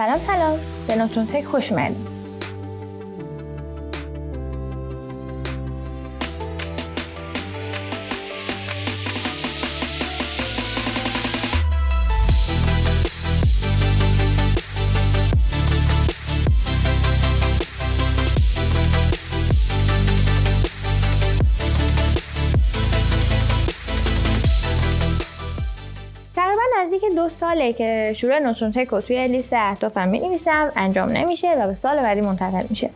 سلام سلام. به نوتون تک خوش دو ساله که شروع نوترون تک رو توی لیست اهدافم می نویسم انجام نمیشه و به سال بعدی منتقل میشه.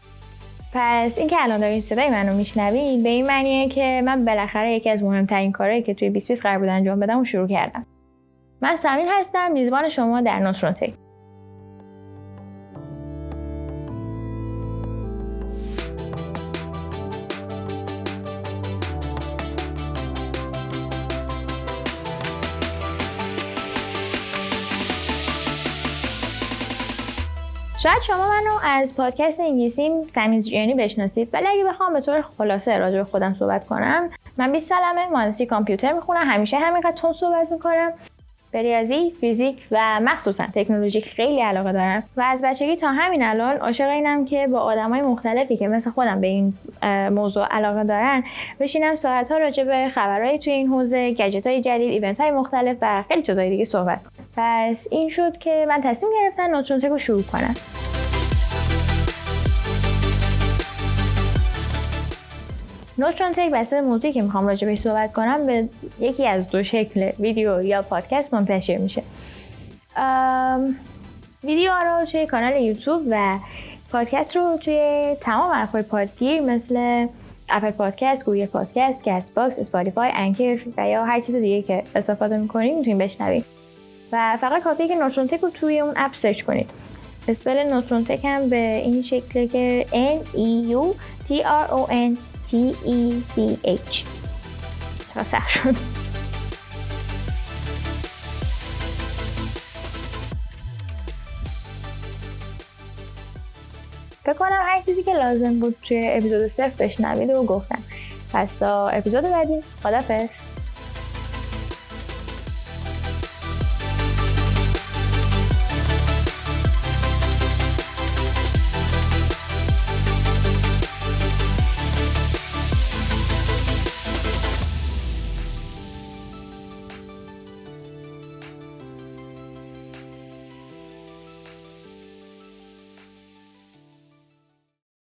پس اینکه الان دارین صدای منو میشنوید به این معنیه که من بالاخره یکی از مهمترین کارهایی که توی 2020 قرار بود انجام بدم و شروع کردم. من سمین هستم میزبان شما در نوترون تک شاید شما منو از پادکست انگلیسی سمیز جیانی بشناسید ولی اگه بخوام به طور خلاصه راجع به خودم صحبت کنم من 20 سالمه مهندسی کامپیوتر می‌خونم همیشه همینقدر تون صحبت می‌کنم به ریاضی، فیزیک و مخصوصا تکنولوژی خیلی علاقه دارم و از بچگی تا همین الان عاشق اینم که با آدمای مختلفی که مثل خودم به این موضوع علاقه دارن بشینم ساعت ها راجع به خبرهای توی این حوزه، گجت های جدید، ایونت های مختلف و خیلی چیزای دیگه صحبت کنم. پس این شد که من تصمیم گرفتم نوترون رو شروع کنم. نوترون تک بسته به موضوعی که می‌خوام راجع بهش صحبت کنم به یکی از دو شکل ویدیو یا پادکست منتشر میشه. ویدیو رو توی کانال یوتیوب و پادکست رو توی تمام اپهای پادگیر مثل اپل پادکست، گوگل پادکست، کست باکس، اسپاتیفای، انکر و یا هر چیز دیگه که استفاده می‌کنید می‌تونید بشنوید و فقط کافیه که نوترون تک رو توی اون اپ search کنید. spell نوترون تک هم به این شکل که N E U T R O N T C H. چرا شد. فکر کنم هر چیزی که لازم بود توی اپیزود صفر بشنوید و گفتم پس تا اپیزود بعدی خدافظ